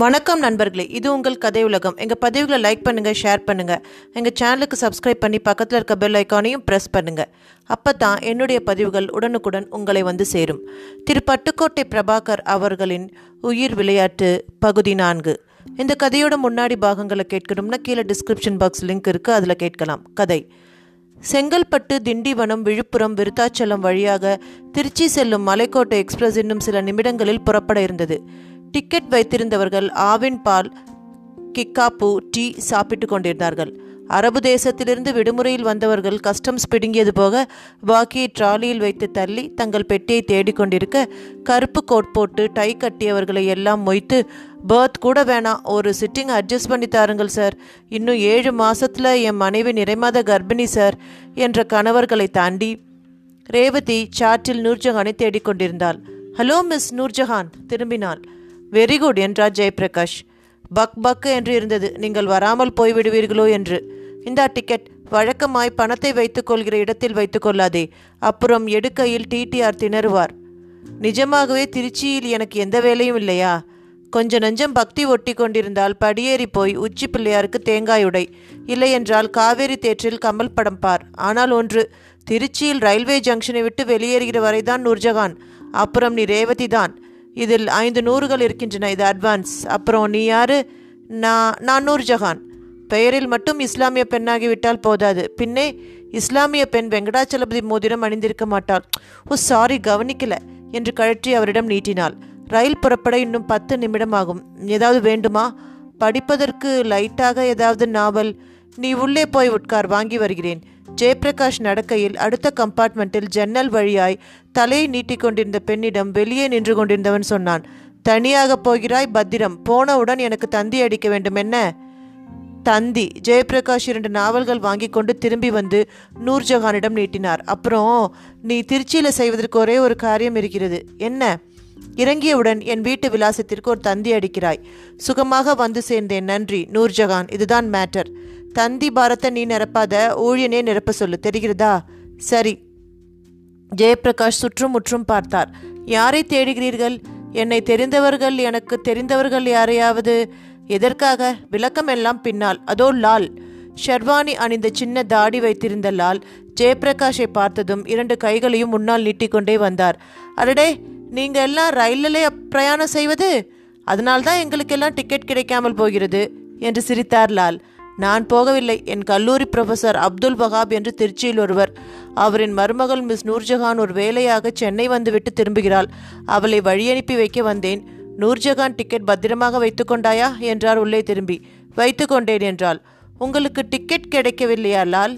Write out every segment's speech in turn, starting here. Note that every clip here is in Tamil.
வணக்கம் நண்பர்களே இது உங்கள் கதை உலகம். எங்கள் பதிவுகளை லைக் பண்ணுங்கள் ஷேர் பண்ணுங்கள் எங்கள் சேனலுக்கு சப்ஸ்கிரைப் பண்ணி பக்கத்தில் இருக்க பெல் ஐக்கானையும் ப்ரெஸ் பண்ணுங்கள் அப்போ தான் என்னுடைய பதிவுகள் உடனுக்குடன் உங்களை வந்து சேரும். திரு பட்டுக்கோட்டை பிரபாகர் அவர்களின் உயிர் விளையாட்டு பகுதி நான்கு. இந்த கதையோட முன்னாடி பாகங்களை கேட்கணும்னா கீழே டிஸ்கிரிப்ஷன் பாக்ஸ் லிங்க் இருக்குது அதில் கேட்கலாம். கதை. செங்கல்பட்டு திண்டிவனம் விழுப்புரம் விருத்தாச்சலம் வழியாக திருச்சி செல்லும் மலைக்கோட்டை எக்ஸ்பிரஸ் இன்னும் சில நிமிடங்களில் புறப்பட இருந்தது. டிக்கெட் வைத்திருந்தவர்கள் ஆவின் பால் கிக்காப்பு டீ சாப்பிட்டு கொண்டிருந்தார்கள். அரபு தேசத்திலிருந்து விடுமுறையில் வந்தவர்கள் கஸ்டம்ஸ் பிடுங்கியது போக பாக்கியை ட்ராலியில் வைத்து தள்ளி தங்கள் பெட்டியை தேடிக்கொண்டிருக்க கருப்பு கோட் போட்டு டை கட்டியவர்களை எல்லாம் மொய்த்து பர்த் கூட வேணாம் ஒரு சிட்டிங் அட்ஜஸ்ட் பண்ணி தாருங்கள் சார். இன்னும் ஏழு மாசத்துல என் மனைவி நிறைமாத கர்ப்பிணி சார் என்ற கணவர்களை தாண்டி ரேவதி சாட்டில் நூர்ஜஹானை தேடிக்கொண்டிருந்தாள் ஹலோ மிஸ் நூர்ஜஹான் திரும்பினாள். வெரி குட் என்றார் ஜெயபிரகாஷ். பக் பக் என்று இருந்தது. நீங்கள் வராமல் போய்விடுவீர்களோ என்று. இந்தா டிக்கெட் வழக்கமாய் பணத்தை வைத்துக் கொள்கிற இடத்தில் வைத்துக் கொள்ளாதே அப்புறம் எடுக்கையில் டிடிஆர் திணறுவார். நிஜமாகவே திருச்சியில் எனக்கு எந்த வேலையும் இல்லையா? கொஞ்ச நஞ்சம் பக்தி ஒட்டி கொண்டிருந்தால் படியேறி போய் உச்சி பிள்ளையாருக்கு தேங்காய் உடை. இல்லையென்றால் காவேரி தேற்றில் கமல் படம் பார். ஆனால் ஒன்று திருச்சியில் ரயில்வே ஜங்ஷனை விட்டு வெளியேறுகிற வரைதான் நூர்ஜகான். அப்புறம் நீ ரேவதி தான் இதில் ஐந்து நூறுகள் இருக்கின்றன. இது அட்வான்ஸ் அப்புறம் நீ யாரு? நான் நான் நூர்ஜஹான் பெயரில் மட்டும் இஸ்லாமிய பெண்ணாகிவிட்டால் போதாது. பின்னே இஸ்லாமிய பெண் வெங்கடாச்சலபதி மோதிரம் அணிந்திருக்க மாட்டாள். ஓ சாரி கவனிக்கல என்று கழற்றி அவரிடம் நீட்டினாள். ரயில் புறப்பட இன்னும் பத்து நிமிடம் ஆகும் ஏதாவது வேண்டுமா? படிப்பதற்கு லைட்டாக ஏதாவது நாவல் நீ உள்ளே போய் உட்கார் வாங்கி வருகிறேன். ஜெயபிரகாஷ் நடக்கையில் அடுத்த கம்பார்ட்மெண்ட்டில் ஜன்னல் வழியாய் தலையை நீட்டிக்கொண்டிருந்த பெண்ணிடம் வெளியே நின்று கொண்டிருந்தவன் சொன்னான் தனியாக போகிறாய் பத்திரம் போனவுடன் எனக்கு தந்தி அடிக்க வேண்டும் என்ன? தந்தி ஜெயபிரகாஷ் இரண்டு நாவல்கள் வாங்கி கொண்டு திரும்பி வந்து நூர்ஜஹானிடம் நீட்டினார் அப்புறம் நீ திருச்சியில் செய்வதற்கு ஒரே ஒரு காரியம் இருக்கிறது என்ன? இறங்கியவுடன் என் வீட்டு விலாசத்திற்கு ஒரு தந்தி அடிக்கிறாய் சுகமாக வந்து சேர்ந்தேன் நன்றி நூர்ஜஹான் இதுதான் மேட்டர். தந்தி பாரத்தை நீ நிரப்பாத ஊழியனே நிரப்ப சொல்லு. தெரிகிறதா? சரி. ஜெயபிரகாஷ் சுற்றும் முற்றும் பார்த்தார். யாரை தேடுகிறீர்கள்? என்னை தெரிந்தவர்கள் எனக்கு தெரிந்தவர்கள் யாரையாவது? எதற்காக? விளக்கம் எல்லாம் பின்னால். அதோ லால். ஷெர்வானி அணிந்த சின்ன தாடி வைத்திருந்த லால் ஜெயபிரகாஷை பார்த்ததும் இரண்டு கைகளையும் முன்னால் நீட்டிக்கொண்டே வந்தார். அடடே நீங்க எல்லாம் ரயிலில் பிரயாணம் செய்வது? அதனால்தான் எங்களுக்கெல்லாம் டிக்கெட் கிடைக்காமல் போகிறது என்று சிரித்தார் லால். நான் போகவில்லை. என் கல்லூரி ப்ரொஃபசர் அப்துல் வகாப் என்று திருச்சியில் ஒருவர். அவரின் மருமகள் மிஸ் நூர்ஜஹான் ஒரு வேலையாக சென்னை வந்துவிட்டு திரும்புகிறாள். அவளை வழியனுப்பி வைக்க வந்தேன். நூர்ஜஹான் டிக்கெட் பத்திரமாக வைத்துக்கொண்டாயா என்றார் உள்ளே திரும்பி. வைத்துக்கொண்டேன் என்றாள். உங்களுக்கு டிக்கெட் கிடைக்கவில்லையா லால்?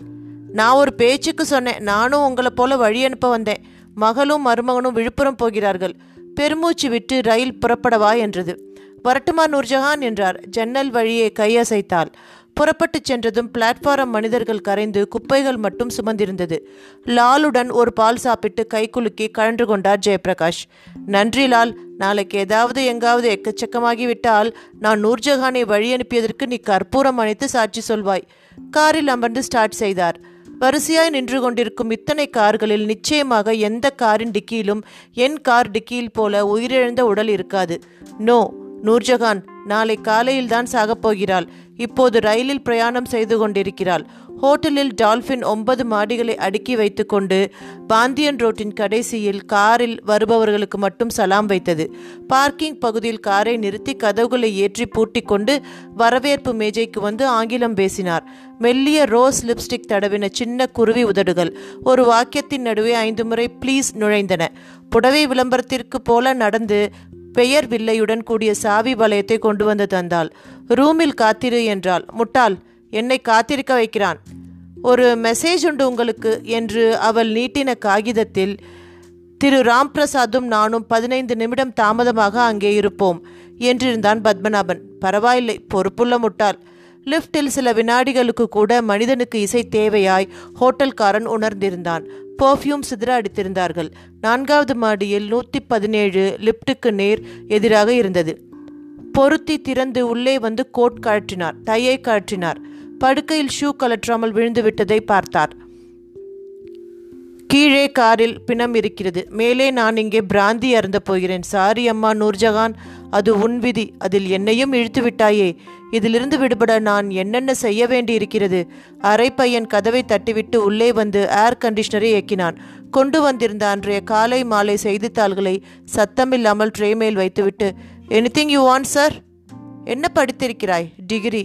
நான் ஒரு பேச்சுக்கு சொன்னேன். நானும் உங்களை போல வழி அனுப்ப வந்தேன். மகளும் மருமகனும் விழுப்புரம் போகிறார்கள். பெருமூச்சு விட்டு ரயில் புறப்படவா? என்றது. வரட்டுமா நூர்ஜஹான் என்றார். ஜன்னல் வழியே கையசைத்தாள் புறப்பட்டு சென்றதும் பிளாட்ஃபாரம் மனிதர்கள் கரைந்து குப்பைகள் மட்டும் சுமந்திருந்தது. லாலுடன் ஒரு பால் சாப்பிட்டு கை குலுக்கி கழன்று கொண்டார் ஜெயபிரகாஷ். நன்றி லால். நாளைக்கு ஏதாவது எங்காவது எக்கச்சக்கமாகிவிட்டால் நான் நூர்ஜஹானை வழி அனுப்பியதற்கு நீ கற்பூரம் அணைத்து சாட்சி சொல்வாய். காரில் அமர்ந்து ஸ்டார்ட் செய்தார். வரிசையாய் நின்று கொண்டிருக்கும் இத்தனை கார்களில் நிச்சயமாக எந்த காரின் டிக்கியிலும் என் கார் டிக்கியில் போல உயிரிழந்த உடல் இருக்காது. நோ. நூர்ஜஹான் நாளை காலையில் தான் சாகப் போகிறாள். இப்போது ரயிலில் பிரயாணம் செய்து கொண்டிருக்கிறாள். ஹோட்டலில் டால்பின் ஒன்பது மாடிகளை அடுக்கி வைத்துக்கொண்டு பாந்தியன் ரோட்டின் கடைசியில் காரில் வருபவர்களுக்கு மட்டும் சலாம் வைத்தது. பார்க்கிங் பகுதியில் காரை நிறுத்தி கதவுகளை ஏற்றி பூட்டி கொண்டு வரவேற்பு மேஜைக்கு வந்து ஆங்கிலம் பேசினார். மெல்லிய ரோஸ் லிப்ஸ்டிக் தடவின சின்ன குருவி உதடுகள் ஒரு வாக்கியத்தின் நடுவே ஐந்து முறை ப்ளீஸ் நுழைந்தன. புடவை விளம்பரத்திற்கு போல நடந்து பெயர் வில்லையுடன் கூடிய சாவி வளையத்தை கொண்டு வந்து தந்தாள். ரூமில் காத்திரு என்றாள். முட்டாள் என்னை காத்திருக்க வைக்கிறான். ஒரு மெசேஜ் உண்டு உங்களுக்கு என்று அவள் நீட்டின காகிதத்தில் திரு ராம்பிரசாத்தும் நானும் பதினைந்து நிமிடம் தாமதமாக அங்கே இருப்போம் என்றிருந்தான் பத்மநாபன். பரவாயில்லை பொறுப்புள்ள முட்டாள். லிஃப்டில் சில வினாடிகளுக்கு கூட மனிதனுக்கு இசை தேவையாய் ஹோட்டல்காரன் உணர்ந்திருந்தான். பர்ஃப்யூம் சிதற அடித்திருந்தார்கள். நான்காவது மாடியில் நூற்றி பதினேழு லிப்டுக்கு நேர் எதிராக இருந்தது. பொருத்தி திறந்து உள்ளே வந்து கோட் கழற்றினார் டையை கழற்றினார். படுக்கையில் ஷூ கலற்றாமல் விழுந்து விட்டதை பார்த்தார். கீழே காரில் பிணம் இருக்கிறது. மேலே நான் இங்கே பிராந்தி அருந்த போகிறேன். சாரி அம்மா நூர்ஜஹான் அது உன் விதி. அதில் என்னையும் இழுத்து விட்டாயே. இதிலிருந்து விடுபட நான் என்னென்ன செய்ய வேண்டியிருக்கிறது? அரை பையன் கதவை தட்டிவிட்டு உள்ளே வந்து ஏர் கண்டிஷனரை இயக்கினான். கொண்டு வந்திருந்த அன்றைய காலை மாலை செய்தித்தாள்களை சத்தமில்லாமல் ட்ரே மேல் வைத்துவிட்டு எனிதிங் யூ வாண்ட் சார் என்ன படித்திருக்கிறாய்? டிகிரி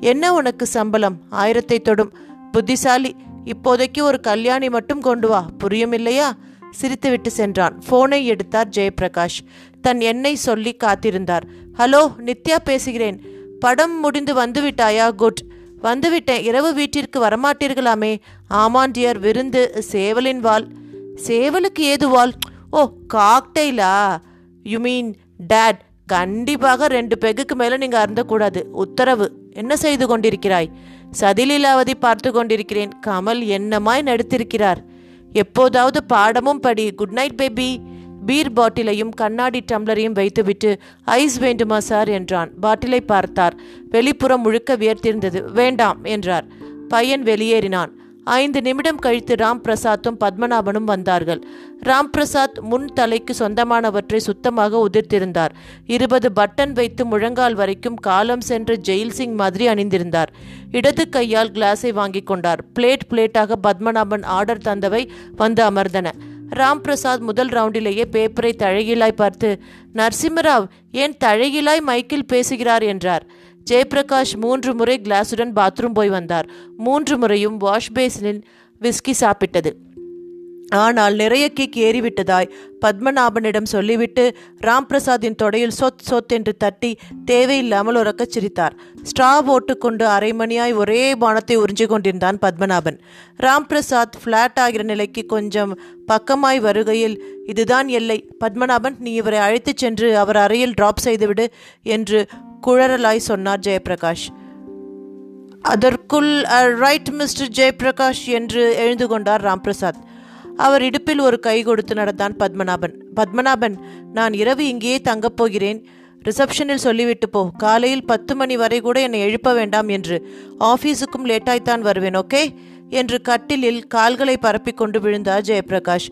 என்ன உனக்கு சம்பளம்? ஆயிரத்தை தொடும். புத்திசாலி. இப்போதைக்கு ஒரு கல்யாணி மட்டும் கொண்டு வா. புரியும் இல்லையா? சிரித்துவிட்டு சென்றான். போனை எடுத்தார் ஜெயபிரகாஷ். தன் எண்ணை சொல்லி காத்திருந்தார். ஹலோ நித்யா பேசுகிறேன். படம் முடிந்து வந்துவிட்டாயா குட். வந்துவிட்டேன். இரவு வீட்டிற்கு வரமாட்டீர்களாமே. ஆமாண்டியர் விருந்து சேவலின் வால். சேவலுக்கு ஏது வால்? ஓ காக்டெயிலா? யூ மீன் டேட் கண்டிப்பாக ரெண்டு பெகுக்கு மேலே நீங்கள் அருந்தக்கூடாது. உத்தரவு. என்ன செய்து கொண்டிருக்கிறாய்? சதிலீலாவதி பார்த்து கொண்டிருக்கிறேன். கமல் என்னமாய் நடித்திருக்கிறார்? எப்போதாவது பாடமும் படி குட் நைட் பேபி பீர் பாட்டிலையும் கண்ணாடி டம்ளரையும் வைத்துவிட்டு ஐஸ் வேண்டுமா சார் என்றான். பாட்டிலை பார்த்தார். வெளிப்புறம் முழுக்க வியர்த்திருந்தது. வேண்டாம் என்றார். பையன் வெளியேறினான். ஐந்து நிமிடம் கழித்து ராம் பிரசாத்தும் பத்மநாபனும் வந்தார்கள். ராம் பிரசாத் முன் தலைக்கு சொந்தமானவற்றை சுத்தமாக உதிர்த்திருந்தார். இருபது பட்டன் வைத்து முழங்கால் வரைக்கும் காலம் சென்ற ஜெயில் சிங் மாதிரி அணிந்திருந்தார். இடது கையால் கிளாஸை வாங்கி கொண்டார். பிளேட் பிளேட்டாக பத்மநாபன் ஆர்டர் தந்தவை வந்து அமர்ந்தன. ராம் பிரசாத் முதல் ரவுண்டிலேயே பேப்பரை தழகிலாய் பார்த்து நரசிம்மராவ் ஏன் தழகிலாய் மைக்கில் பேசுகிறார்? என்றார். ஜெயபிரகாஷ் மூன்று முறை கிளாஸுடன் பாத்ரூம் போய் வந்தார். மூன்று முறையும் வாஷ் பேசினில் விஸ்கி சாப்பிட்டது. ஆனால் நிறைய கிக் ஏறிவிட்டதாய் பத்மநாபனிடம் சொல்லிவிட்டு ராம் பிரசாத்தின் தொடையில் சொத் சொத் என்று தட்டி தேவையில்லாமல் உறக்கச் சிரித்தார். ஸ்ட்ரா போட்டுக்கொண்டு அரை மணியாய் ஒரே பானத்தை உறிஞ்சு கொண்டிருந்தான் பத்மநாபன். ராம் பிரசாத் ஃப்ளாட் ஆகிற நிலைக்கு கொஞ்சம் பக்கமாய் வருகையில் இதுதான் எல்லை. பத்மநாபன் நீ இவரை அழைத்துச் சென்று அவர் அறையில் டிராப் செய்துவிடு என்று குழறலாய் சொன்னார் ஜெயபிரகாஷ். அதற்குள் ரைட் மிஸ்டர் ஜெயபிரகாஷ் என்று எழுந்து கொண்டார் ராம்பிரசாத். அவர் இடுப்பில் ஒரு கை கொடுத்து நடந்தான் பத்மநாபன். பத்மநாபன் நான் இரவு இங்கேயே தங்கப் போகிறேன். ரிசப்ஷனில் சொல்லிவிட்டு போ. காலையில் பத்து மணி வரை கூட என்னை எழுப்ப வேண்டாம் என்று. ஆஃபீஸுக்கும் லேட்டாய்த்தான் வருவேன் ஓகே? என்று கட்டிலில் கால்களை பரப்பிக்கொண்டு விழுந்தார் ஜெயபிரகாஷ்.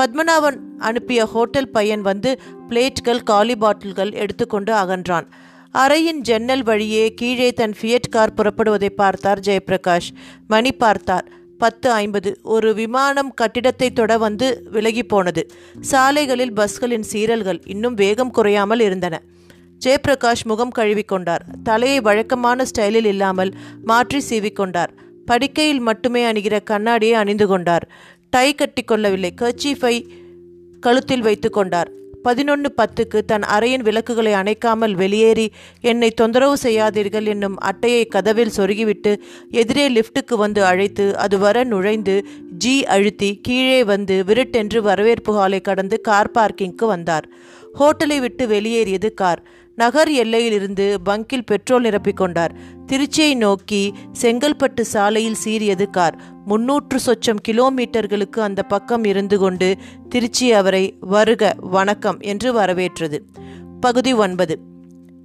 பத்மநாபன் அனுப்பிய ஹோட்டல் பையன் வந்து பிளேட்கள் காலி பாட்டில்கள் எடுத்துக்கொண்டு அகன்றான். அறையின் ஜன்னல் வழியே கீழே தன் ஃபியட் கார் புறப்படுவதை பார்த்தார் ஜெயபிரகாஷ். மணி பார்த்தார். பத்து ஐம்பது. ஒரு விமானம் கட்டிடத்தை தொட வந்து விலகி போனது. சாலைகளில் பஸ்களின் சீரல்கள் இன்னும் வேகம் குறையாமல் இருந்தன. ஜெயபிரகாஷ் முகம் கழுவிக்கொண்டார் தலையை வழக்கமான ஸ்டைலில் இல்லாமல் மாற்றி சீவிக்கொண்டார். படுக்கையில் மட்டுமே அணிகிற கண்ணாடியை அணிந்து கொண்டார். டை கட்டி கொள்ளவில்லை. கர்ச்சீஃபை கழுத்தில் வைத்து கொண்டார். பதினொன்று பத்துக்கு தன் அறையின் விளக்குகளை அணைக்காமல் வெளியேறி என்னை தொந்தரவு செய்யாதீர்கள் என்னும் அட்டையை கதவில் சொருகிவிட்டு எதிரே லிஃப்ட்டுக்கு வந்து அழைத்து அது வர நுழைந்து ஜி அழுத்தி கீழே வந்து விருட்டென்று வரவேற்பு ஹாலை கடந்து கார் பார்க்கிங்க்கு வந்தார். ஹோட்டலை விட்டு வெளியேறியது கார். நகர் எல்லையிலிருந்து பங்கில் பெட்ரோல் நிரப்பிக் கொண்டார். திருச்சியை நோக்கி செங்கல்பட்டு சாலையில் சீறியது கார். முன்னூற்று சொச்சம் கிலோமீட்டர்களுக்கு அந்த பக்கம் இருந்து கொண்டு திருச்சி அவரை வருக வணக்கம் என்று வரவேற்றது. பகுதி ஒன்பது.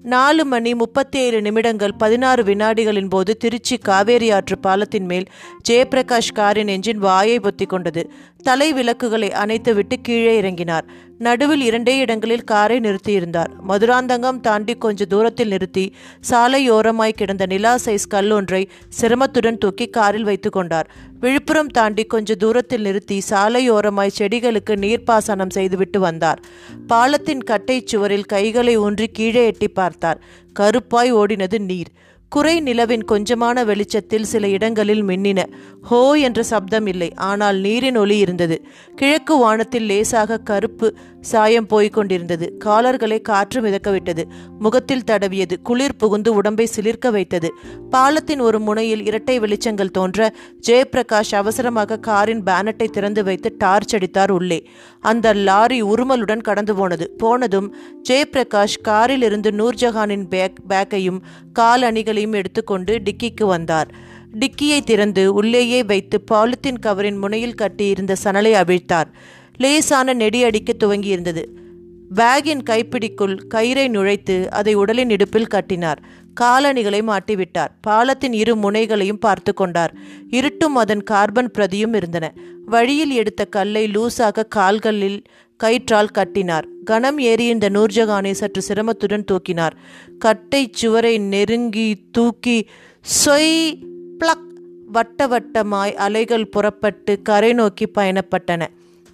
நாலு மணி முப்பத்தி ஏழு நிமிடங்கள் பதினாறு வினாடிகளின் போது திருச்சி காவேரி ஆற்று பாலத்தின் மேல் ஜெயபிரகாஷ் காரின் என்ஜின் வாயை பொத்தி கொண்டது. தலை விளக்குகளை அணைத்துவிட்டு கீழே இறங்கினார். நடுவில் இரண்டே இடங்களில் காரை நிறுத்தியிருந்தார். மதுராந்தகம் தாண்டி கொஞ்ச தூரத்தில் நிறுத்தி சாலையோரமாய் கிடந்த நிலா சைஸ் கல்லொன்றை சிரமத்துடன் தூக்கி காரில் வைத்து கொண்டார். விழுப்புரம் தாண்டி கொஞ்ச தூரத்தில் நிறுத்தி சாலையோரமாய் செடிகளுக்கு நீர்ப்பாசனம் செய்துவிட்டு வந்தார். பாலத்தின் கட்டை சுவரில் கைகளை ஊன்றி கீழே எட்டி பார்த்தார். கருப்பாய் ஓடினது நீர். குறை நிலவின் கொஞ்சமான வெளிச்சத்தில் சில இடங்களில் மின்னின ஹோ என்ற சப்தம் இல்லை. ஆனால் நீரின் ஒளி இருந்தது. கிழக்கு வானத்தில் லேசாக கருப்பு சாயம் போய்க் கொண்டிருந்தது. காலர்களை காற்று மிதக்கவிட்டது. முகத்தில் தடவியது. குளிர் புகுந்து உடம்பை சிலிர்க்க வைத்தது. பாலத்தின் ஒரு முனையில் இரட்டை வெளிச்சங்கள் தோன்ற ஜெயபிரகாஷ் அவசரமாக காரின் பேனட்டை திறந்து வைத்து டார்ச் அடித்தார் உள்ளே. அந்த லாரி உருமலுடன் கடந்து போனது. போனதும் ஜெயபிரகாஷ் காரில் இருந்து நூர்ஜஹானின் பேக் பேக்கையும் கால் அணிகளையும் எடுத்துக்கொண்டு டிக்கிக்கு வந்தார். டிக்கியை திறந்து உள்ளேயே வைத்து பாலித்தீன் கவரின் முனையில் கட்டியிருந்த சணலை அவிழ்த்தார். லேசான நெடி அடிக்க துவங்கியிருந்தது. பேகின் கைப்பிடிக்குள் கயிறை நுழைத்து அதை உடலின் இடுப்பில் கட்டினார். காலணிகளை மாட்டிவிட்டார். பாலத்தின் இரு முனைகளையும் பார்த்து கொண்டார். இருட்டும் அதன் கார்பன் பிரதியும் இருந்தன. வழியில் எடுத்த கல்லை லூசாக கால்களில் கயிற்றால் கட்டினார். கணம் இந்த நூர்ஜகானை சற்று சிரமத்துடன் தூக்கினார். கட்டை சுவரை நெருங்கி தூக்கி சொய் பிளக்! வட்ட வட்டமாய் அலைகள் புறப்பட்டு கரை நோக்கி பயணப்பட்டன.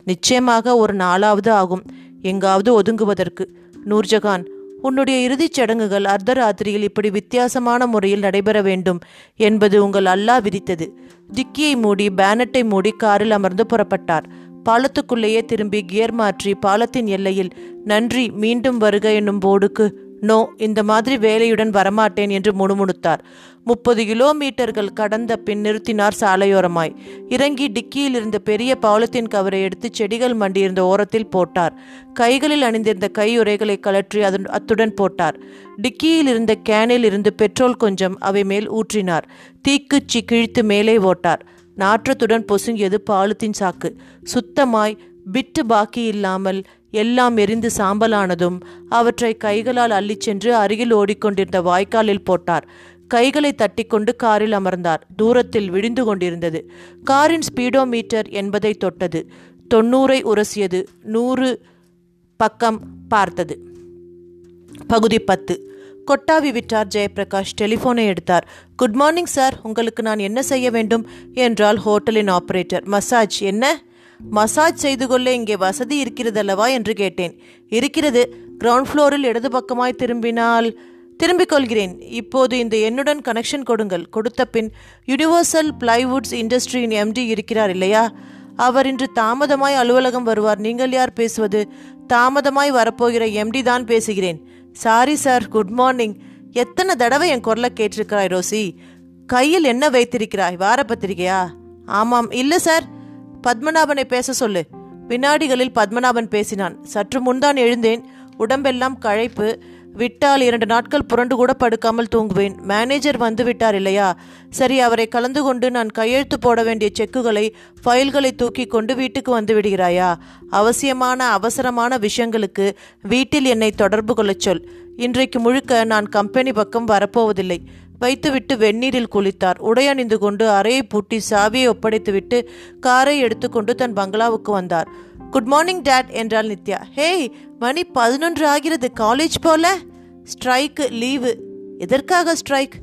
நிச்சயமாக ஒரு நாளாவது ஆகும். எங்காவது ஒதுங்குவதற்கு. நூர்ஜகான் உன்னுடைய இறுதிச் சடங்குகள் அர்த்தராத்திரியில் இப்படி வித்தியாசமான முறையில் நடைபெற வேண்டும் என்பது உங்கள் அல்லாஹ் விதித்தது. டிக்கியை மூடி பேனட்டை மூடி காரில் அமர்ந்து புறப்பட்டார். பாலத்துக்குள்ளேயே திரும்பி கியர் மாற்றி பாலத்தின் எல்லையில் நன்றி மீண்டும் வருக என்னும் போர்டுக்கு நோ இந்த மாதிரி வேலையுடன் வரமாட்டேன் என்று முணுமுணுத்தார். முப்பது கிலோமீட்டர்கள் கடந்த பின் நிறுத்தினார் சாலையோரமாய். இறங்கி டிக்கியில் இருந்த பெரிய பாலத்தின் கவரை எடுத்து செடிகள் மண்டியிருந்த ஓரத்தில் போட்டார். கைகளில் அணிந்திருந்த கையுறைகளை கழற்றி அதன் அத்துடன் போட்டார். டிக்கியில் இருந்த கேனில் இருந்து பெட்ரோல் கொஞ்சம் அவை மேல் ஊற்றினார். தீக்குச்சி கிழித்து மேலே ஓட்டார். நாற்றத்துடன் பொசுங்கியது பாலுத்தின் சாக்கு. சுத்தமாய் பிட்டு பாக்கி இல்லாமல் எல்லாம் எரிந்து சாம்பலானதும் அவற்றை கைகளால் அள்ளிச் சென்று அருகில் ஓடிக்கொண்டிருந்த வாய்க்காலில் போட்டார். கைகளை தட்டிக்கொண்டு காரில் அமர்ந்தார். தூரத்தில் விடிந்து கொண்டிருந்தது. காரின் ஸ்பீடோ மீட்டர் என்பதை தொட்டது. தொண்ணூறை உரசியது. நூறு பக்கம் பார்த்தது. பகுதி பத்து. கொட்டாவி விட்டார் ஜெயபிரகாஷ். டெலிஃபோனை எடுத்தார். Good morning sir. உங்களுக்கு நான் என்ன செய்ய வேண்டும்? என்றால் ஹோட்டலின் ஆபரேட்டர் மசாஜ். என்ன? மசாஜ் செய்து கொள்ள இங்கே வசதி இருக்கிறதல்லவா? என்று கேட்டேன். இருக்கிறது. கிரவுண்ட் ஃப்ளோரில் இடது பக்கமாய் திரும்பினால் திரும்பிக் கொள்கிறேன். இப்போது இந்த எண்ணுடன் கனெக்ஷன் கொடுங்கள். கொடுத்த பின் யுனிவர்சல் பிளைவுட்ஸ் இண்டஸ்ட்ரியின் எம்டி இருக்கிறார் இல்லையா? அவர் இன்று தாமதமாய் அலுவலகம் வருவார். நீங்கள் யார் பேசுவது? தாமதமாய் வரப்போகிற எம்டி தான் பேசுகிறேன். சாரி சார் குட் மார்னிங் எத்தனை தடவை என் குரலை கேட்டிருக்கிறாய் ரோசி? கையில் என்ன வைத்திருக்கிறாய்? வார பத்திரிகையா? ஆமாம். இல்லை சார் பத்மநாபனை பேச சொல்லு. வினாடிகளில் பத்மநாபன் பேசினான். சற்று முன்தான் எழுந்தேன். உடம்பெல்லாம் களைப்பு. விட்டால் இரண்டு நாட்கள் புரண்டு கூட படுக்காமல் தூங்குவேன். மேனேஜர் வந்து விட்டார் இல்லையா? சரி அவரை கலந்து கொண்டு நான் கையெழுத்து போட வேண்டிய செக்குகளை ஃபைல்களை தூக்கி கொண்டு வீட்டுக்கு வந்து விடுகிறாயா? அவசியமான அவசரமான விஷயங்களுக்கு வீட்டில் என்னை தொடர்பு கொள்ளச் சொல். இன்றைக்கு முழுக்க நான் கம்பெனி பக்கம் வரப்போவதில்லை. வைத்துவிட்டு வெந்நீரில் குளித்தார். உடையணிந்து கொண்டு அறையை பூட்டி சாவியை ஒப்படைத்துவிட்டு காரை எடுத்துக்கொண்டு தன் பங்களாவுக்கு வந்தார். குட் மார்னிங் டேட் என்றாள் நித்யா. ஹேய் மணி பதினொன்று ஆகிறது காலேஜ் போல. ஸ்ட்ரைக்கு லீவு எதற்காக ஸ்ட்ரைக்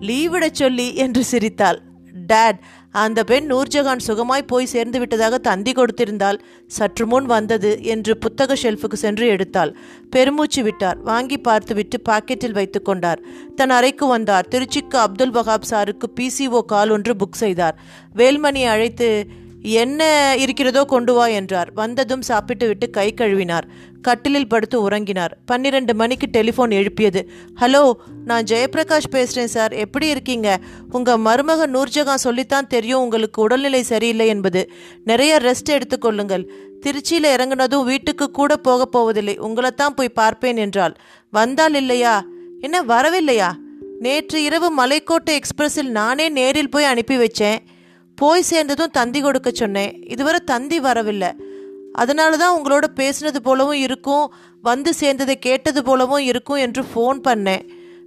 லீவிடச் சொல்லி என்று சிரித்தாள். டேட் அந்த பெண் நூர்ஜஹான் சுகமாய் போய் சேர்ந்து விட்டதாக தந்தி கொடுத்திருந்தால் சற்று முன் வந்தது என்று புத்தக ஷெல்ஃபுக்கு சென்று எடுத்தாள். பெருமூச்சு விட்டார். வாங்கி பார்த்துவிட்டு பாக்கெட்டில் வைத்து கொண்டார். தன் அறைக்கு வந்தார். திருச்சிக்கு அப்துல் வஹாப் சாருக்கு பிசிஓ கால் ஒன்று புக் செய்தார். வேல்மணி அழைத்து என்ன இருக்கிறதோ கொண்டு வா என்றார். வந்ததும் சாப்பிட்டு விட்டு கை கழுவினார். கட்டிலில் படுத்து உறங்கினார். பன்னிரண்டு மணிக்கு டெலிஃபோன் எழுப்பியது. ஹலோ நான் ஜெயபிரகாஷ் பேசுகிறேன் சார். எப்படி இருக்கீங்க? உங்கள் மருமக நூர்ஜகான் சொல்லித்தான் தெரியும் உங்களுக்கு உடல்நிலை சரியில்லை என்பது. நிறைய ரெஸ்ட் எடுத்துக்கொள்ளுங்கள் திருச்சியில் இறங்குனதும் வீட்டுக்கு கூட போக போவதில்லை. உங்களைத்தான் போய் பார்ப்பேன் என்றாள். வந்தால் இல்லையா? என்ன வரவில்லையா? நேற்று இரவு மலைக்கோட்டை எக்ஸ்பிரஸில் நானே நேரில் போய் அனுப்பி வச்சேன். போய் சேர்ந்ததும் தந்தி கொடுக்க சொன்னேன். இதுவரை தந்தி வரவில்லை. அதனால தான் உங்களோட பேசினது போலவும் இருக்கும் வந்து சேர்ந்ததை கேட்டது போலவும் இருக்கும் என்று ஃபோன் பண்ணேன்.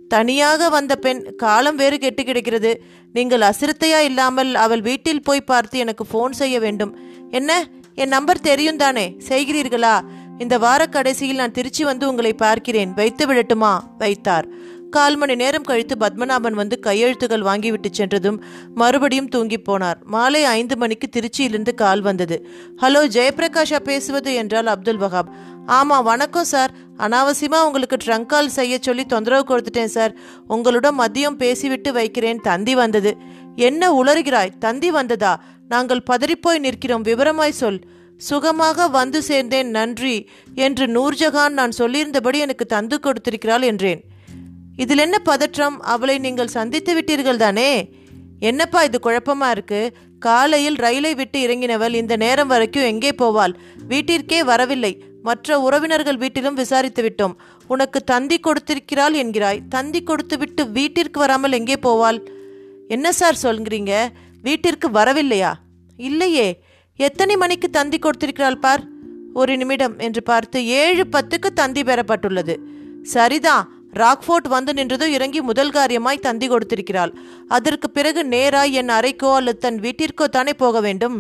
தனியாக வந்த பெண் காலம் வேறு கெட்டு கிடக்கிறது. நீங்கள் அசிரத்தையா இல்லாமல் அவள் வீட்டில் போய் பார்த்து எனக்கு ஃபோன் செய்ய வேண்டும். என்ன? என் நம்பர் தெரியும் தானே? செய்கிறீர்களா? இந்த வார கடைசியில் நான் திருச்சி வந்து உங்களை பார்க்கிறேன். வைத்து விடட்டுமா? வைத்தார். கால் மணி நேரம் கழித்து பத்மநாபன் வந்து கையெழுத்துகள் வாங்கிவிட்டு சென்றதும் மறுபடியும் தூங்கி போனார். மாலை ஐந்து மணிக்கு திருச்சியிலிருந்து கால் வந்தது. ஹலோ ஜெயபிரகாஷா பேசுவது? என்றால் அப்துல் வஹாப் ஆமாம் வணக்கம் சார். அனாவசியமாக உங்களுக்கு ட்ரங்க் கால் செய்ய சொல்லி தொந்தரவு கொடுத்துட்டேன் சார். உங்களுடன் மதியம் பேசிவிட்டு வைக்கிறேன். தந்தி வந்தது. என்ன உளறுகிறாய்? தந்தி வந்ததா? நாங்கள் பதறிப்போய் நிற்கிறோம். விவரமாய் சொல். சுகமாக வந்து சேர்ந்தேன் நன்றி என்று நூர்ஜஹான் நான் சொல்லியிருந்தபடி எனக்கு தந்து கொடுத்திருக்கிறாள் என்றேன். இதில் என்ன பதற்றம்? அவளை நீங்கள் சந்தித்து விட்டீர்கள் தானே? என்னப்பா இது குழப்பமா இருக்கு? காலையில் ரயிலை விட்டு இறங்கினவள் இந்த நேரம் வரைக்கும் எங்கே போவாள்? வீட்டிற்கே வரவில்லை. மற்ற உறவினர்கள் வீட்டிலும் விசாரித்து விட்டோம். உனக்கு தந்தி கொடுத்திருக்கிறாள் என்கிறாய். தந்தி கொடுத்து விட்டு வீட்டிற்கு வராமல் எங்கே போவாள்? என்ன சார் சொல்கிறீங்க? வீட்டிற்கு வரவில்லையா? இல்லையே. எத்தனை மணிக்கு தந்தி கொடுத்திருக்கிறாள் பார்? ஒரு நிமிடம் என்று பார்த்து ஏழு பத்துக்கு தந்தி பெறப்பட்டுள்ளது. சரிதான். ராக்ஃபோர்ட் வந்து நின்றதும் இறங்கி முதல் காரியமாய் தந்தி கொடுத்திருக்கிறாள். அதற்கு பிறகு நேராய் என் அறைக்கோ அல்லது தன் வீட்டிற்கோ தானே போக வேண்டும்?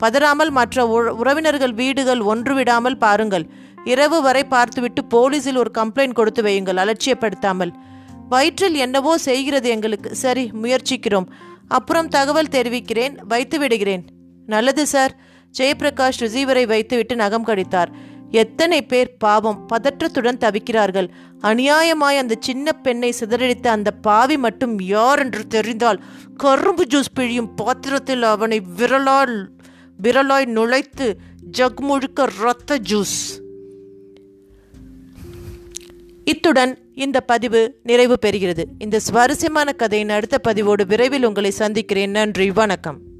பதறாமல் மற்ற உறவினர்கள் வீடுகள் ஒன்று விடாமல் பாருங்கள். இரவு வரை பார்த்துவிட்டு போலீஸில் ஒரு கம்ப்ளைண்ட் கொடுத்து வையுங்கள் அலட்சியப்படுத்தாமல். வயிற்றில் என்னவோ செய்கிறது எங்களுக்கு. சரி முயற்சிக்கிறோம். அப்புறம் தகவல் தெரிவிக்கிறேன் வைத்து விடுகிறேன். நல்லது சார். ஜெயபிரகாஷ் ரிசீவரை வைத்துவிட்டு நகம் கடித்தார். எத்தனை பேர் பாவம் பதற்றத்துடன் தவிக்கிறார்கள். அநியாயமாய் அந்த சின்ன பெண்ணை சிதறடித்த அந்த பாவி மட்டும் யார் என்று தெரிந்தால் கரும்பு ஜூஸ் பிழியும் பாத்திரத்தில் அவனை விரலால் விரலாய் நுழைத்து ஜக் முழுக்க ரத்த ஜூஸ். இத்துடன் இந்த பதிவு நிறைவு பெறுகிறது. இந்த சுவாரஸ்யமான கதையின் அடுத்த பதிவோடு விரைவில் உங்களை சந்திக்கிறேன். நன்றி வணக்கம்.